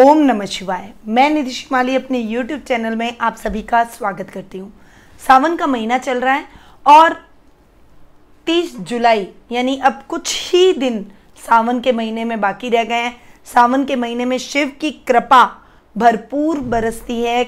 ओम नमः शिवाय। मैं निधि शिमाली अपने YouTube चैनल में आप सभी का स्वागत करती हूँ। सावन का महीना चल रहा है और 30 जुलाई, यानी अब कुछ ही दिन सावन के महीने में बाकी रह गए हैं। सावन के महीने में शिव की कृपा भरपूर बरसती है।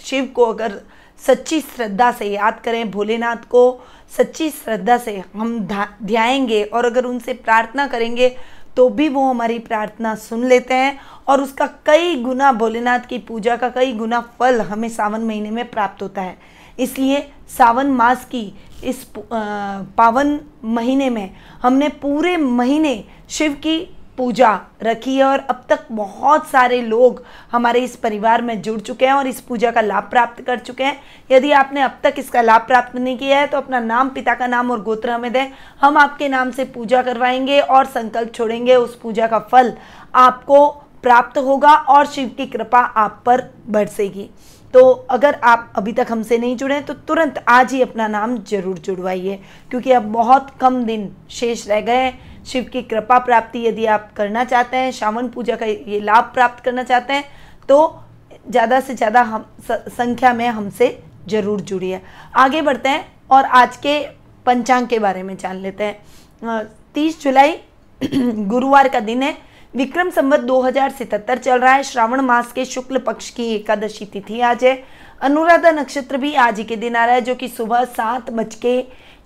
शिव को अगर सच्ची श्रद्धा से याद करें, भोलेनाथ को सच्ची श्रद्धा से हम ध्याएँगे और अगर उनसे प्रार्थना करेंगे तो भी वो हमारी प्रार्थना सुन लेते हैं और उसका कई गुना भोलेनाथ की पूजा का कई गुना फल हमें सावन महीने में प्राप्त होता है। इसलिए सावन मास की इस पावन महीने में हमने पूरे महीने शिव की पूजा रखी है और अब तक बहुत सारे लोग हमारे इस परिवार में जुड़ चुके हैं और इस पूजा का लाभ प्राप्त कर चुके हैं। यदि आपने अब तक इसका लाभ प्राप्त नहीं किया है तो अपना नाम, पिता का नाम और गोत्र हमें दें। हम आपके नाम से पूजा करवाएँगे और संकल्प छोड़ेंगे। उस पूजा का फल आपको प्राप्त होगा और शिव की कृपा आप पर बरसेगी। तो अगर आप अभी तक हमसे नहीं जुड़े तो तुरंत आज ही अपना नाम ज़रूर जुड़वाइए, क्योंकि अब बहुत कम दिन शेष रह गए शिव की कृपा प्राप्ति यदि आप करना चाहते हैं, श्रावण पूजा का ये लाभ प्राप्त करना चाहते हैं तो ज़्यादा से ज़्यादा हम संख्या में हमसे ज़रूर जुड़िए। आगे बढ़ते हैं और आज के पंचांग के बारे में जान लेते हैं। तीस जुलाई गुरुवार का दिन है। विक्रम संवत दो चल रहा है। श्रावण मास के शुक्ल पक्ष की एकादशी तिथि आज है। अनुराधा नक्षत्र भी आज के दिन आ रहा है, जो कि सुबह सात बज के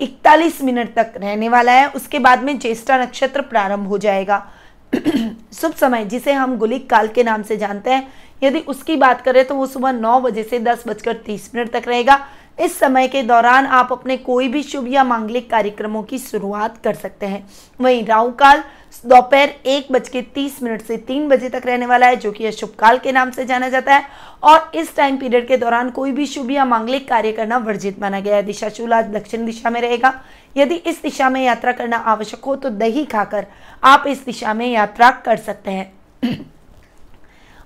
इकतालीस मिनट तक रहने वाला है। उसके बाद में ज्येष्ठा नक्षत्र प्रारंभ हो जाएगा। शुभ समय, जिसे हम गुलिक काल के नाम से जानते हैं। यदि उसकी बात करें तो वो सुबह नौ बजे से दस बजकर तीस मिनट तक रहेगा। इस समय के दौरान आप अपने कोई भी शुभ या मांगलिक कार्यक्रमों की शुरुआत कर सकते हैं। वहीं राहु काल दोपहर एक बज के तीस मिनट से तीन बजे तक रहने वाला है, जो कि अशुभ काल के नाम से जाना जाता है। और इस टाइम पीरियड के दौरान कोई भी शुभ या मांगलिक कार्य करना वर्जित माना गया है। दिशा शूल आज दक्षिण दिशा में रहेगा। यदि इस दिशा में यात्रा करना आवश्यक हो तो दही खाकर आप इस दिशा में यात्रा कर सकते हैं।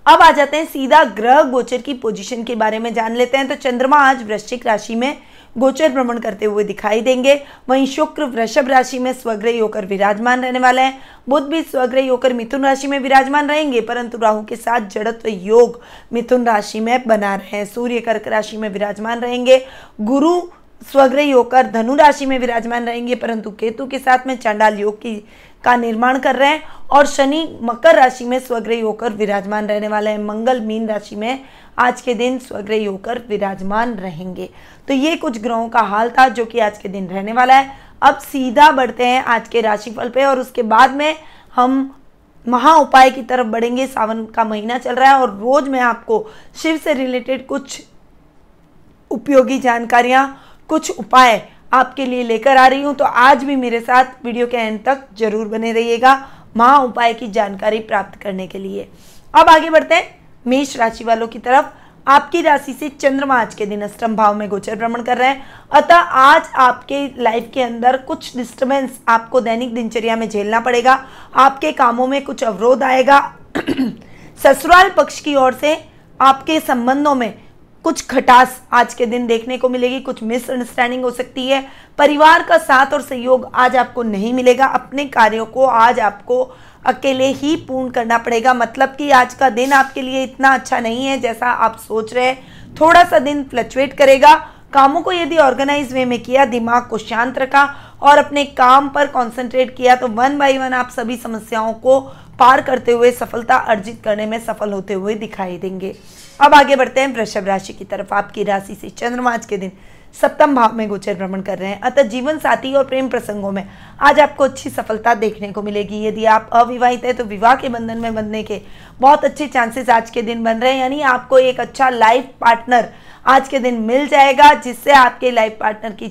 अब आ जाते हैं सीधा ग्रह गोचर की पोजीशन के बारे में जान लेते हैं। तो चंद्रमा आज वृश्चिक राशि में गोचर भ्रमण करते हुए दिखाई देंगे। वहीं शुक्र वृषभ राशि में स्वग्रही होकर विराजमान रहने वाले हैं। बुध भी स्वग्रही होकर मिथुन राशि में विराजमान रहेंगे, परंतु राहु के साथ जड़त्व योग मिथुन राशि में बना रहे हैं। सूर्य कर्क राशि में विराजमान रहेंगे, गुरु स्वग्रही होकर धनु राशि में विराजमान रहेंगे, परंतु केतु के साथ में चांडाल योग की का निर्माण कर रहे हैं और शनि मकर राशि में स्वग्रही होकर विराजमान रहने वाले हैं। मंगल मीन राशि में आज के दिन स्वग्रही होकर विराजमान रहेंगे। तो ये कुछ ग्रहों का हाल था जो कि आज के दिन रहने वाला है। अब सीधा बढ़ते हैं आज के राशिफल पे और उसके बाद में हम महा उपाय की तरफ़ बढ़ेंगे। सावन का महीना चल रहा है और रोज मैं आपको शिव से रिलेटेड कुछ उपयोगी जानकारियाँ, कुछ उपाय आपके लिए लेकर आ रही हूँ तो आज भी मेरे साथ वीडियो के एंड तक ज़रूर बने रहिएगा महा उपाय की जानकारी प्राप्त करने के लिए। अब आगे बढ़ते हैं। मेष राशि वालों की तरफ़, आपकी राशि से चंद्रमा आज के दिन अष्टम भाव में गोचर भ्रमण कर रहे हैं। अतः आज आपके लाइफ के अंदर कुछ डिस्टर्बेंस आपको दैनिक दिनचर्या में झेलना पड़ेगा। आपके कामों में कुछ अवरोध आएगा। ससुराल पक्ष की ओर से आपके संबंधों में कुछ खटास आज के दिन देखने को मिलेगी, कुछ मिसअंडरस्टैंडिंग हो सकती है। परिवार का साथ और सहयोग आज आपको नहीं मिलेगा। अपने कार्यों को आज आपको अकेले ही पूर्ण करना पड़ेगा। मतलब कि आज का दिन आपके लिए इतना अच्छा नहीं है जैसा आप सोच रहे हैं। थोड़ा सा दिन फ्लक्चुएट करेगा। कामों को यदि ऑर्गेनाइज वे में किया, दिमाग को शांत रखा और अपने काम पर कंसंट्रेट किया तो वन बाय वन आप सभी समस्याओं को पार करते हुए सफलता अर्जित करने में सफल होते हुए दिखाई देंगे। अब आगे बढ़ते हैं। वृषभ राशि की तरफ़ आपकी राशि से चंद्रमा के दिन सप्तम भाव में गोचर भ्रमण कर रहे हैं। अतः जीवन साथी और प्रेम प्रसंगों में आज आपको अच्छी सफलता देखने को मिलेगी। यदि आप अविवाहित है तो विवाह के बंधन में बनने के बहुत अच्छे चांसेस आज के दिन बन रहे हैं। यानी आपको एक अच्छा लाइफ पार्टनर आज के दिन मिल जाएगा, जिससे आपके लाइफ पार्टनर की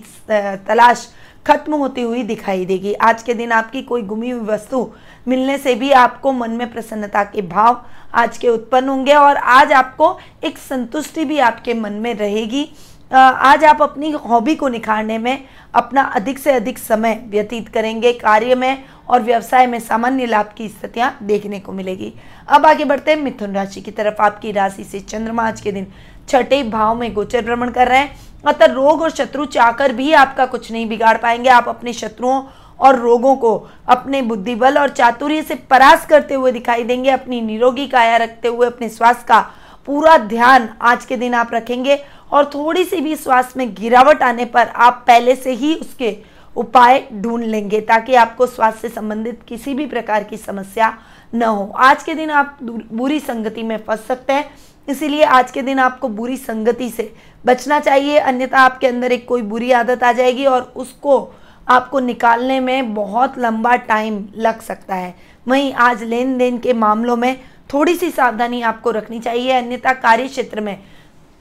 तलाश खत्म होती हुई दिखाई देगी। आज के दिन आपकी कोई गुमी हुई वस्तु मिलने से भी आपको मन में प्रसन्नता के भाव आज के उत्पन्न होंगे और आज आपको एक संतुष्टि भी आपके मन में रहेगी। आज आप अपनी हॉबी को निखारने में अपना अधिक से अधिक समय व्यतीत करेंगे। कार्य में और व्यवसाय में सामान्य लाभ की स्थितियाँ देखने को मिलेगी। अब आगे बढ़ते हैं। मिथुन राशि की तरफ़ आपकी राशि से चंद्रमा आज के दिन छठे भाव में गोचर भ्रमण कर रहे हैं। अतः रोग और शत्रु चाहकर भी आपका कुछ नहीं बिगाड़ पाएँगे। आप अपने शत्रुओं और रोगों को अपने बुद्धिबल और चातुर्य से परास करते हुए दिखाई देंगे। अपनी निरोगी काया रखते हुए, अपने स्वास्थ्य का पूरा ध्यान आज के दिन आप रखेंगे और थोड़ी सी भी स्वास्थ्य में गिरावट आने पर आप पहले से ही उसके उपाय ढूंढ लेंगे ताकि आपको स्वास्थ्य से संबंधित किसी भी प्रकार की समस्या न हो। आज के दिन आप बुरी संगति में फंस सकते हैं। इसीलिए आज के दिन आपको बुरी संगति से बचना चाहिए, अन्यथा आपके अंदर एक कोई बुरी आदत आ जाएगी और उसको आपको निकालने में बहुत लंबा टाइम लग सकता है। वहीं आज लेन देन के मामलों में थोड़ी सी सावधानी आपको रखनी चाहिए, अन्यथा कार्य क्षेत्र में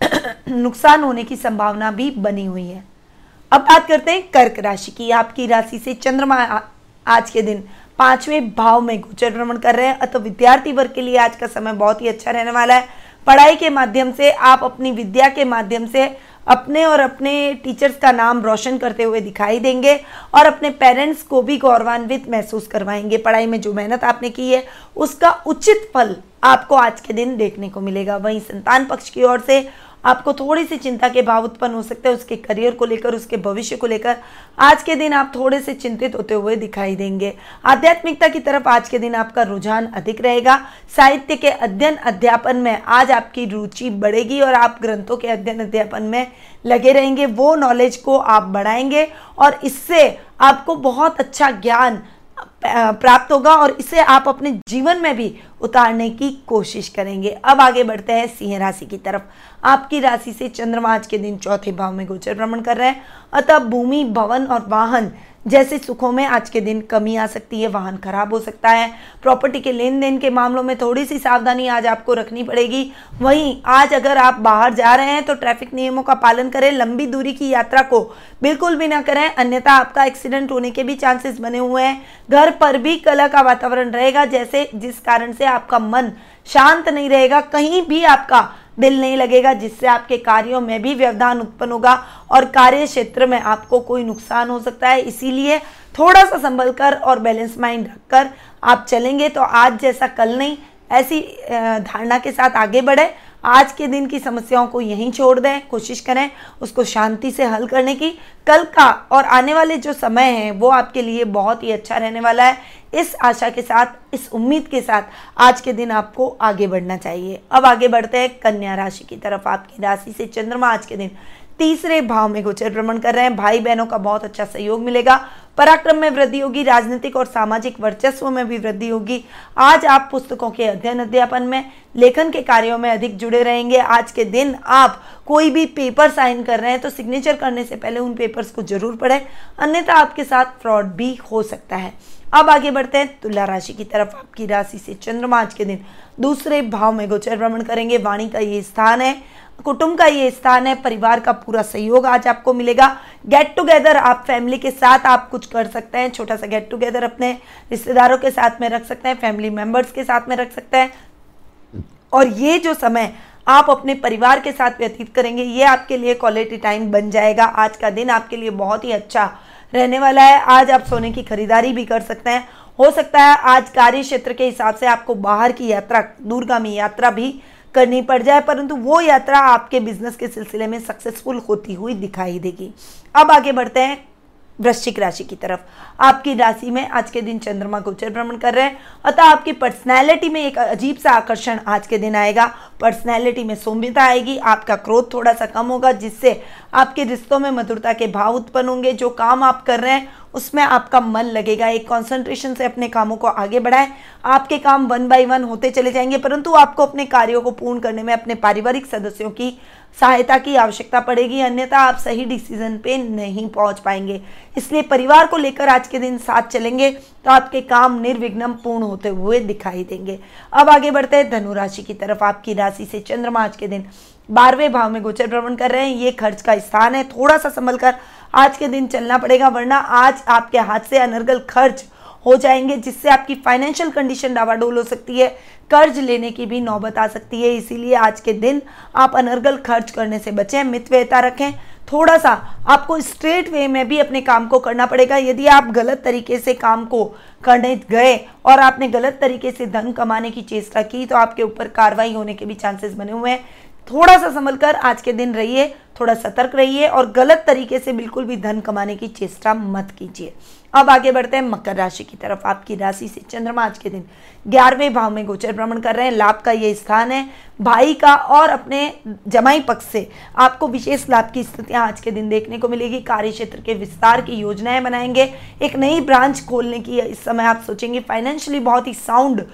नुकसान होने की संभावना भी बनी हुई है। अब बात करते हैं कर्क राशि की। आपकी राशि से चंद्रमा आज के दिन पाँचवें भाव में गोचर भ्रमण कर रहे हैं। अतः विद्यार्थी वर्ग के लिए आज का समय बहुत ही अच्छा रहने वाला है। पढ़ाई के माध्यम से, आप अपनी विद्या के माध्यम से अपने और अपने टीचर्स का नाम रोशन करते हुए दिखाई देंगे और अपने पेरेंट्स को भी गौरवान्वित महसूस करवाएँगे। पढ़ाई में जो मेहनत आपने की है, उसका उचित फल आपको आज के दिन देखने को मिलेगा। वहीं संतान पक्ष की ओर से आपको थोड़ी सी चिंता के भाव उत्पन्न हो सकते हैं उसके करियर को लेकर, उसके भविष्य को लेकर। आज के दिन आप थोड़े से चिंतित होते हुए दिखाई देंगे। आध्यात्मिकता की तरफ़ आज के दिन आपका रुझान अधिक रहेगा। साहित्य के अध्ययन अध्यापन में आज आपकी रुचि बढ़ेगी और आप ग्रंथों के अध्ययन अध्यापन में लगे रहेंगे। वो नॉलेज को आप बढ़ाएँगे और इससे आपको बहुत अच्छा ज्ञान प्राप्त होगा और इसे आप अपने जीवन में भी उतारने की कोशिश करेंगे। अब आगे बढ़ते हैं सिंह राशि की तरफ़। आपकी राशि से चंद्रमा आज के दिन चौथे भाव में गोचर भ्रमण कर रहे हैं। अतः भूमि, भवन और वाहन जैसे सुखों में आज के दिन कमी आ सकती है, वाहन खराब हो सकता है। प्रॉपर्टी के लेन देन के मामलों में थोड़ी सी सावधानी आज आपको रखनी पड़ेगी। वहीं आज अगर आप बाहर जा रहे हैं तो ट्रैफ़िक नियमों का पालन करें, लंबी दूरी की यात्रा को। बिल्कुल भी ना करें, अन्यथा आपका एक्सीडेंट होने के भी चांसेस बने हुए हैं। घर पर भी कला का वातावरण रहेगा, जैसे जिस कारण से आपका मन शांत नहीं रहेगा, कहीं भी आपका दिल नहीं लगेगा, जिससे आपके कार्यों में भी व्यवधान उत्पन्न होगा और कार्य क्षेत्र में आपको कोई नुकसान हो सकता है। इसीलिए थोड़ा सा संभल कर और बैलेंस माइंड रखकर आप चलेंगे। तो आज जैसा कल नहीं, ऐसी धारणा के साथ आगे बढ़े। आज के दिन की समस्याओं को यहीं छोड़ दें, कोशिश करें उसको शांति से हल करने की। कल का और आने वाले जो समय है, वो आपके लिए बहुत ही अच्छा रहने वाला है। इस आशा के साथ, इस उम्मीद के साथ आज के दिन आपको आगे बढ़ना चाहिए। अब आगे बढ़ते हैं कन्या राशि की तरफ़। आपकी राशि से चंद्रमा आज के दिन तीसरे भाव में गोचर भ्रमण कर रहे हैं। भाई बहनों का बहुत अच्छा सहयोग मिलेगा। पराक्रम में वृद्धि होगी। राजनीतिक और सामाजिक वर्चस्व में भी वृद्धि होगी। आज आप पुस्तकों के अध्ययन अध्यापन में, लेखन के कार्यों में अधिक जुड़े रहेंगे। आज के दिन आप कोई भी पेपर साइन कर रहे हैं तो सिग्नेचर करने से पहले उन पेपर्स को ज़रूर पढ़ें। अन्यथा आपके साथ फ्रॉड भी हो सकता है। अब आगे बढ़ते हैं। तुला राशि की तरफ़ आपकी राशि से चंद्रमा आज के दिन दूसरे भाव में गोचर भ्रमण करेंगे। वाणी का ये स्थान है। कुटुंब का ये स्थान है, परिवार का पूरा सहयोग आज आपको मिलेगा। गेट टुगेदर आप फैमिली के साथ आप कुछ कर सकते हैं, छोटा सा गेट टुगेदर अपने रिश्तेदारों के साथ में रख सकते हैं फैमिली मेंबर्स के साथ में रख सकते हैं। और ये जो समय आप अपने परिवार के साथ व्यतीत करेंगे, ये आपके लिए क्वालिटी टाइम बन जाएगा। आज का दिन आपके लिए बहुत ही अच्छा रहने वाला है। आज आप सोने की खरीदारी भी कर सकते हैं। हो सकता है आज कार्य क्षेत्र के हिसाब से आपको बाहर की यात्रा, दूरगामी यात्रा भी करनी पड़ जाए, परंतु वो यात्रा आपके बिज़नेस के सिलसिले में सक्सेसफुल होती हुई दिखाई देगी। अब आगे बढ़ते हैं वृश्चिक राशि की तरफ़। आपकी राशि में आज के दिन चंद्रमा गोचर भ्रमण कर रहे हैं, अतः आपकी पर्सनैलिटी में एक अजीब सा आकर्षण आज के दिन आएगा। पर्सनैलिटी में सौम्यता आएगी, आपका क्रोध थोड़ा सा कम होगा, जिससे आपके रिश्तों में मधुरता के भाव उत्पन्न होंगे। जो काम आप कर रहे हैं, उसमें आपका मन लगेगा। एक कंसंट्रेशन से अपने कामों को आगे बढ़ाएँ। आपके काम वन बाय वन होते चले जाएँगे, परंतु आपको अपने कार्यों को पूर्ण करने में, अपने पारिवारिक सदस्यों की सहायता की आवश्यकता पड़ेगी। अन्यथा आप सही डिसीज़न पे नहीं पहुँच पाएँगे। इसलिए परिवार को लेकर आज के दिन साथ चलेंगे तो आपके काम निर्विघ्न पूर्ण होते हुए दिखाई देंगे। अब आगे बढ़ते हैं। धनुराशि की तरफ़ आपकी राशि से चंद्रमा आज के दिन बारहवें भाव में गोचर भ्रमण कर रहे हैं। ये खर्च का स्थान है। थोड़ा सा संभल कर आज के दिन चलना पड़ेगा, वरना आज आपके हाथ से अनर्गल खर्च हो जाएँगे, जिससे आपकी फाइनेंशियल कंडीशन डावाडोल हो सकती है। कर्ज लेने की भी नौबत आ सकती है। इसीलिए आज के दिन आप अनर्गल खर्च करने से बचें मितव्यता रखें। थोड़ा सा आपको स्ट्रेट वे में भी अपने काम को करना पड़ेगा। यदि आप गलत तरीके से काम को करने गए और आपने गलत तरीके से धन कमाने की चेष्टा की तो आपके ऊपर कार्रवाई होने के भी चांसेस बने हुए हैं। थोड़ा सा संभल कर आज के दिन रहिए, थोड़ा सतर्क रहिए और गलत तरीके से बिल्कुल भी धन कमाने की चेष्टा मत कीजिए। अब आगे बढ़ते हैं मकर राशि की तरफ़। आपकी राशि से चंद्रमा आज के दिन ग्यारहवें भाव में गोचर भ्रमण कर रहे हैं। लाभ का ये स्थान है। भाई का और अपने जमाई पक्ष से आपको विशेष लाभ की स्थितियाँ आज के दिन देखने को मिलेगी। कार्य क्षेत्र के विस्तार की योजनाएँ बनाएँगे। एक नई ब्रांच खोलने की इस समय आप सोचेंगे। फाइनेंशियली बहुत ही साउंड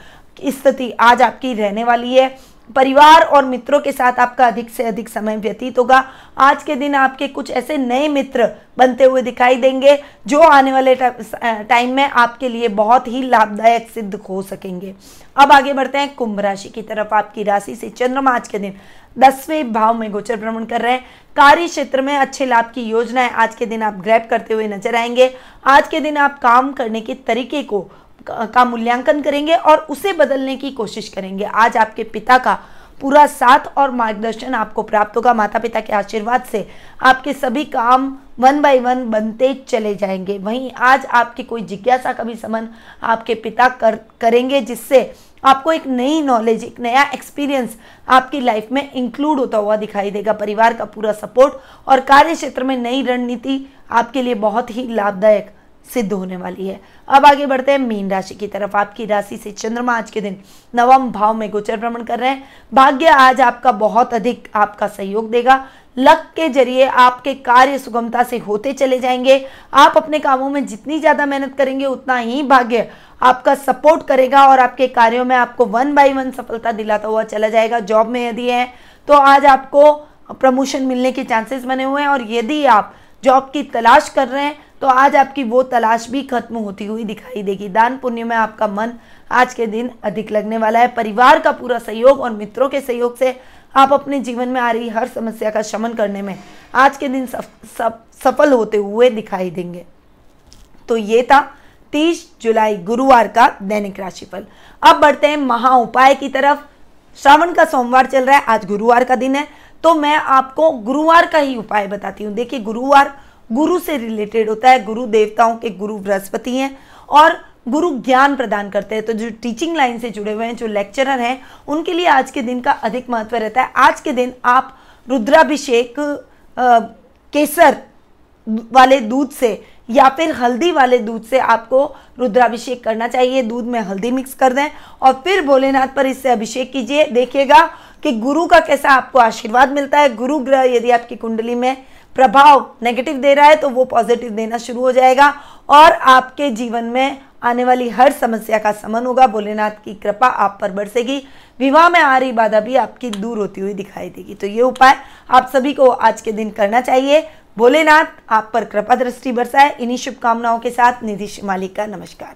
स्थिति आज आपकी रहने वाली है। परिवार और मित्रों के साथ आपका अधिक से अधिक समय व्यतीत होगा। आज के दिन आपके कुछ ऐसे नए मित्र बनते हुए दिखाई देंगे, जो आने वाले टाइम में आपके लिए बहुत ही लाभदायक सिद्ध हो सकेंगे। अब आगे बढ़ते हैं। कुंभ राशि की तरफ़ आपकी राशि से चंद्रमा आज के दिन दसवें भाव में गोचर भ्रमण कर रहे हैं। कार्य क्षेत्र में अच्छे लाभ की योजनाएँ आज के दिन आप ग्रैप करते हुए नज़र आएँगे। आज के दिन आप काम करने के तरीके को का मूल्यांकन करेंगे और उसे बदलने की कोशिश करेंगे। आज आपके पिता का पूरा साथ और मार्गदर्शन आपको प्राप्त होगा। माता पिता के आशीर्वाद से आपके सभी काम वन बाय वन बनते चले जाएँगे। वहीं आज आपकी कोई जिज्ञासा का भी समन आपके पिता कर, करेंगे, जिससे आपको एक नई नॉलेज एक नया एक्सपीरियंस आपकी लाइफ में इंक्लूड होता हुआ दिखाई देगा। परिवार का पूरा सपोर्ट और कार्य क्षेत्र में नई रणनीति आपके लिए बहुत ही लाभदायक सिद्ध होने वाली है। अब आगे बढ़ते हैं मीन राशि की तरफ़। आपकी राशि से चंद्रमा आज के दिन नवम भाव में गोचर भ्रमण कर रहे हैं। भाग्य आज आपका बहुत अधिक आपका सहयोग देगा। लक के ज़रिए आपके कार्य सुगमता से होते चले जाएँगे। आप अपने कामों में जितनी ज़्यादा मेहनत करेंगे, उतना ही भाग्य आपका सपोर्ट करेगा और आपके कार्यों में आपको वन बाई वन सफलता दिलाता हुआ चला जाएगा। जॉब में यदि है तो आज आपको प्रमोशन मिलने के चांसेस बने हुए हैं। और यदि आप जॉब की तलाश कर रहे हैं तो आज आपकी वो तलाश भी खत्म होती हुई दिखाई देगी। दान पुण्य में आपका मन आज के दिन अधिक लगने वाला है। परिवार का पूरा सहयोग और मित्रों के सहयोग से आप अपने जीवन में आ रही हर समस्या का शमन करने में आज के दिन सफ, सफ, सफल होते हुए दिखाई देंगे। तो ये था 30 जुलाई गुरुवार का दैनिक राशिफल। अब बढ़ते हैं महा उपाय की तरफ़। श्रावण का सोमवार चल रहा है आज गुरुवार का दिन है। तो मैं आपको गुरुवार का ही उपाय बताती हूँ। देखिए गुरुवार गुरु से रिलेटेड होता है, गुरु देवताओं के गुरु बृहस्पति हैं और गुरु ज्ञान प्रदान करते हैं। तो जो टीचिंग लाइन से जुड़े हुए हैं, जो लेक्चरर हैं, उनके लिए आज के दिन का अधिक महत्व रहता है। आज के दिन आप रुद्राभिषेक केसर वाले दूध से या फिर हल्दी वाले दूध से आपको रुद्राभिषेक करना चाहिए। दूध में हल्दी मिक्स कर दें और फिर भोलेनाथ पर इससे अभिषेक कीजिए। देखिएगा कि गुरु का कैसा आपको आशीर्वाद मिलता है। गुरु ग्रह यदि आपकी कुंडली में प्रभाव नेगेटिव दे रहा है तो वो पॉजिटिव देना शुरू हो जाएगा। और आपके जीवन में आने वाली हर समस्या का समन होगा। भोलेनाथ की कृपा आप पर बरसेगी। विवाह में आ रही बाधा भी आपकी दूर होती हुई दिखाई देगी। तो ये उपाय आप सभी को आज के दिन करना चाहिए। भोलेनाथ, आप पर कृपा दृष्टि बरसाए। इन्हीं शुभकामनाओं के साथ निधि मालिक का नमस्कार।